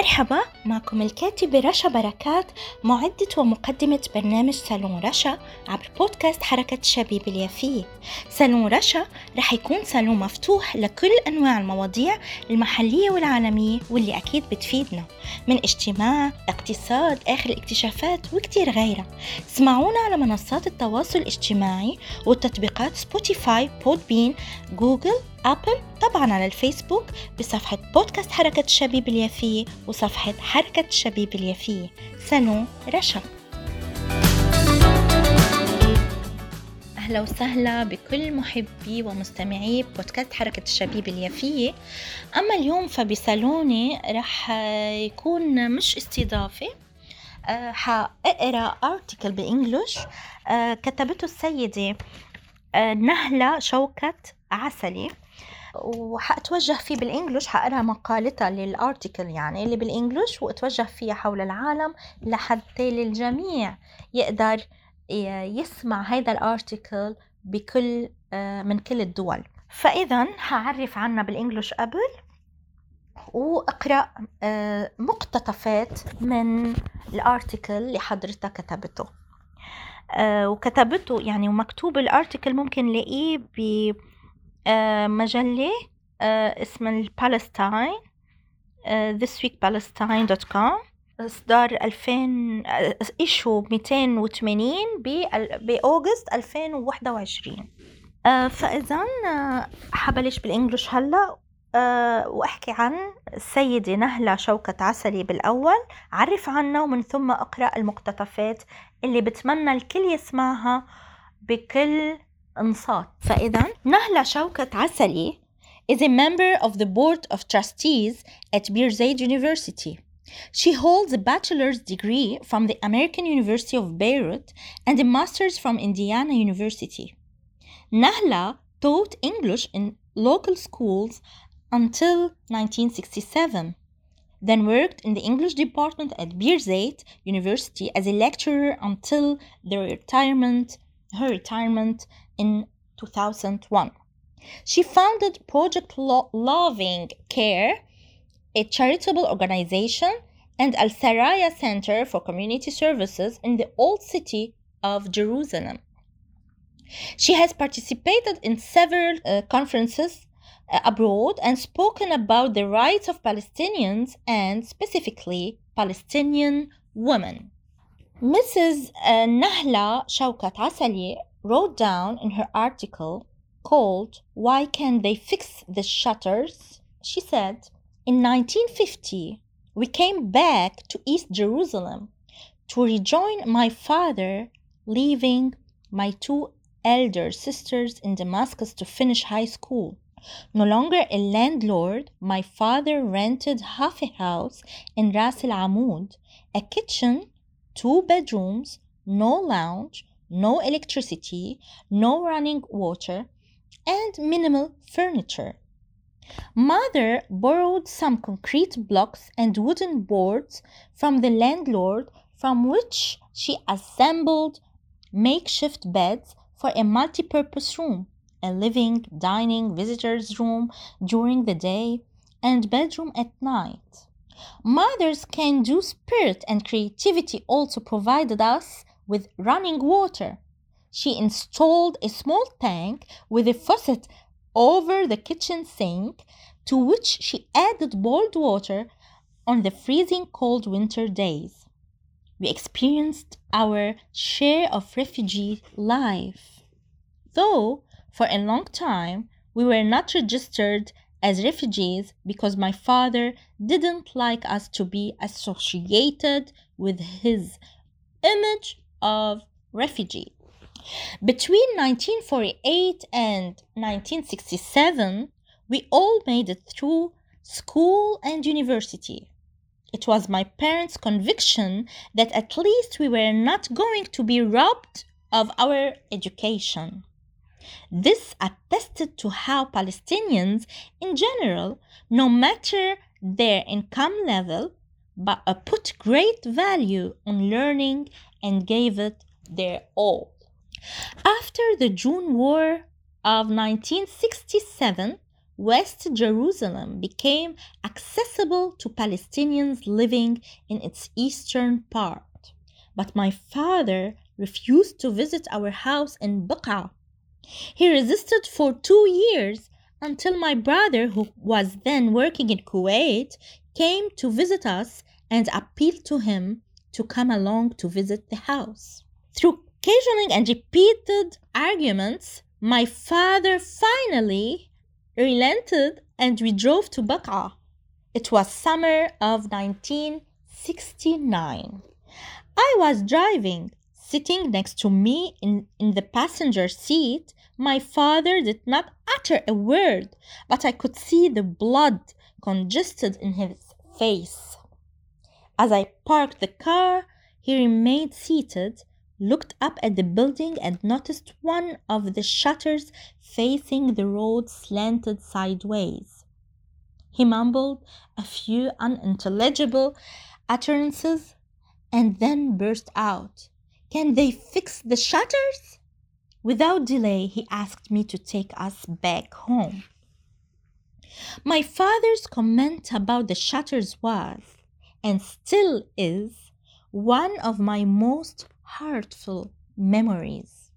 مرحبا معكم الكاتبة رشا بركات معدة ومقدمة برنامج صالون رشا عبر بودكاست حركة الشبيب اليافية. صالون رشا رح يكون صالون مفتوح لكل أنواع المواضيع المحلية والعالمية واللي أكيد بتفيدنا من اجتماع اقتصاد آخر الاكتشافات وكتير غيرها. اسمعونا على منصات التواصل الاجتماعي والتطبيقات سبوتيفاي بودبين جوجل أبل طبعا على الفيسبوك بصفحة بودكاست حركة الشبيب اليافية وصفحة حركة الشبيب اليافية سالون رشا. أهلا وسهلا بكل محبي ومستمعي بودكاست حركة الشبيب اليافية أما اليوم فبصالوني رح يكون مش استضافة أه حأقرأ أرتيكل بإنجلش أه كتبته السيدة أه نهلة شوكت عسلي. وحأتوجه فيه بالإنجلش حقرأ مقالتها للأرتيكل يعني اللي بالإنجلش وأتوجه فيها حول العالم لحتى الجميع يقدر يسمع هذا الأرتيكل بكل من كل الدول. فإذا حعرف عنها بالإنجلش قبل وأقرأ مقتطفات من الأرتيكل اللي حضرتها كتبته. وكتبته يعني ومكتوب الأرتيكل ممكن نلاقيه ب مجلة اسمها البالستاين thisweekpalestine.com إصدار 2000 إيشو 280 بأوغست 2021 فإذا حبلش بالإنجلش هلا. وأحكي عن السيدة نهلة شوكة عسلي بالأول. عرف عنها ومن ثم أقرأ المقتطفات اللي بتمنى الكل يسمعها بكل انصات فإذا نهلة شوكت عسلي is a member of the board of trustees at Birzeit University. She holds a bachelor's degree from the American University of Beirut and a master's from Indiana University. Nahla taught English in local schools until 1967, then worked in the English department at Birzeit University as a lecturer until the retirement, her retirement in 2001. She founded Project Lo- Loving Care, a charitable organization, and Al Saraya Center for Community Services in the Old City of Jerusalem. She has participated in several uh, conferences uh, abroad and spoken about the rights of Palestinians and specifically Palestinian women. Mrs. Uh, Nahla Shaukat Asali wrote down in her article called Why Can't They Fix the Shutters? She said, In 1950, we came back to East Jerusalem to rejoin my father, leaving my two elder sisters in Damascus to finish high school. No longer a landlord, my father rented half a house in Ras Al Amud, a kitchen, two bedrooms, no lounge, no electricity, no running water, and minimal furniture. Mother borrowed some concrete blocks and wooden boards from the landlord, from which she assembled makeshift beds for a multi purpose room, a living, dining, visitors' room during the day, and bedroom at night. Mother's can do spirit and creativity also provided us with running water. She installed a small tank with a faucet over the kitchen sink to which she added boiled water on the freezing cold winter days. We experienced our share of refugee life. Though for a long time we were not registered as refugees because my father didn't like us to be associated with his image of refugee. Between 1948 and 1967, we all made it through school and university. It was my parents' conviction that at least we were not going to be robbed of our education. This attested to how Palestinians in general, no matter their income level, but uh, put great value on learning and gave it their all. After the June War of 1967, West Jerusalem became accessible to Palestinians living in its eastern part. But my father refused to visit our house in Baqa. He resisted for two years until my brother, who was then working in Kuwait, came to visit us and appealed to him to come along to visit the house. Through occasional and repeated arguments, my father finally relented and we drove to Baqa. It was summer of 1969. I was driving. Sitting next to me in, in the passenger seat, my father did not utter a word, but I could see the blood congested in his face. As I parked the car, he remained seated, looked up at the building, and noticed one of the shutters facing the road slanted sideways. He mumbled a few unintelligible utterances and then burst out, Can they fix the shutters? Without delay, he asked me to take us back home. My father's comment about the shutters was, and still is, one of my most heartful memories.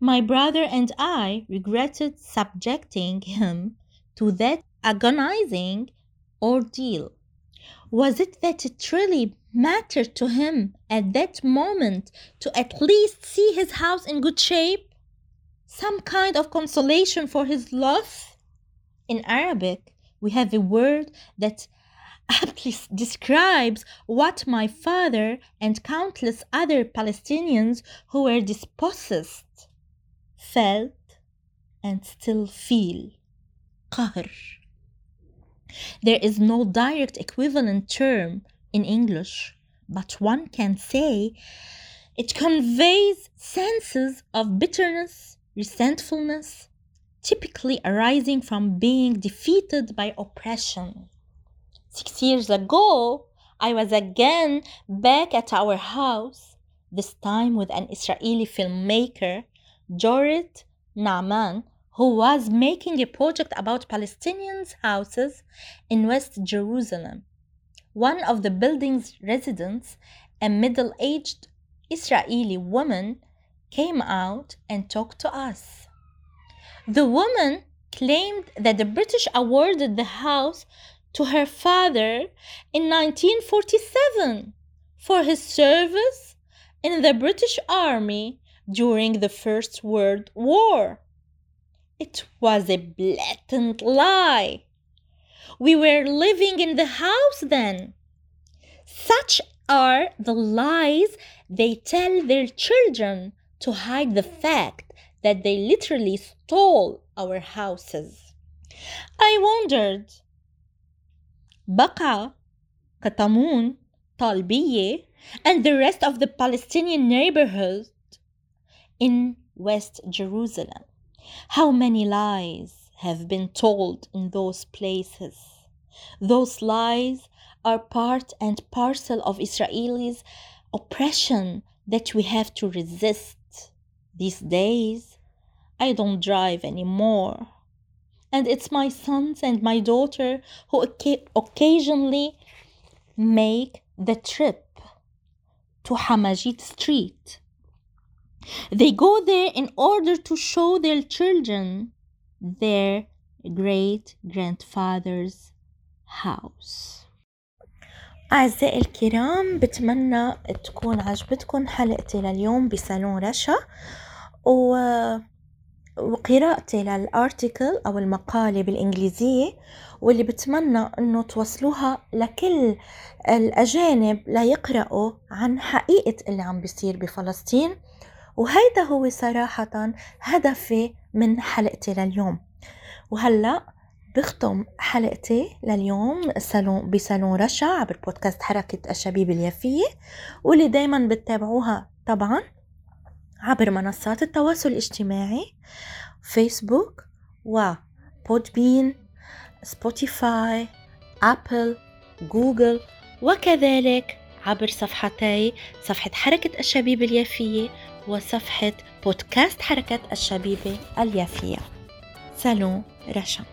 My brother and I regretted subjecting him to that agonizing ordeal. Was it that it really mattered to him at that moment to at least see his house in good shape? Some kind of consolation for his loss? In Arabic, we have a word that aptly describes what my father and countless other Palestinians who were dispossessed felt and still feel. قهر. there is no direct equivalent term in English, but one can say it conveys senses of bitterness, resentfulness, typically arising from being defeated by oppression. Six years ago, I was again back at our house, this time with an Israeli filmmaker, Dorit Naaman, who was making a project about Palestinians' houses in West Jerusalem. One of the building's residents, a middle aged Israeli woman, came out and talked to us. The woman claimed that the British awarded the house to her father in 1947 for his service in the British Army during the First World War. It was a blatant lie. We were living in the house then. Such are the lies they tell their children to hide the fact that they literally stole our houses. I wondered Baqa, Katamun, Talbiye, and the rest of the Palestinian neighborhood in West Jerusalem. How many lies have been told in those places? Those lies are part and parcel of Israelis' oppression that we have to resist. These days, I don't drive anymore and it's my sons and my daughter who occasionally make the trip to Hamajit Street. They go there in order to show their children their great grandfather's house. أعزائي الكرام بتمنى تكون عجبتكم حلقتي لليوم بصالون رشا و وقراءتي للارتيكل أو المقالة بالإنجليزية واللي بتمنى أنه توصلوها لكل الأجانب ليقرأوا عن حقيقة اللي عم بيصير بفلسطين وهيدا هو صراحة هدفي من حلقتي لليوم. وهلأ بختم حلقتي لليوم سالون بسالون رشا عبر بودكاست حركة الشبيب اليافية واللي دايما بتتابعوها طبعا عبر منصات التواصل الاجتماعي فيسبوك وبودبين سبوتيفاي أبل جوجل وكذلك عبر صفحتي صفحة حركة الشبيبة اليافية وصفحة بودكاست حركة الشبيبة اليافية. سالون رشا.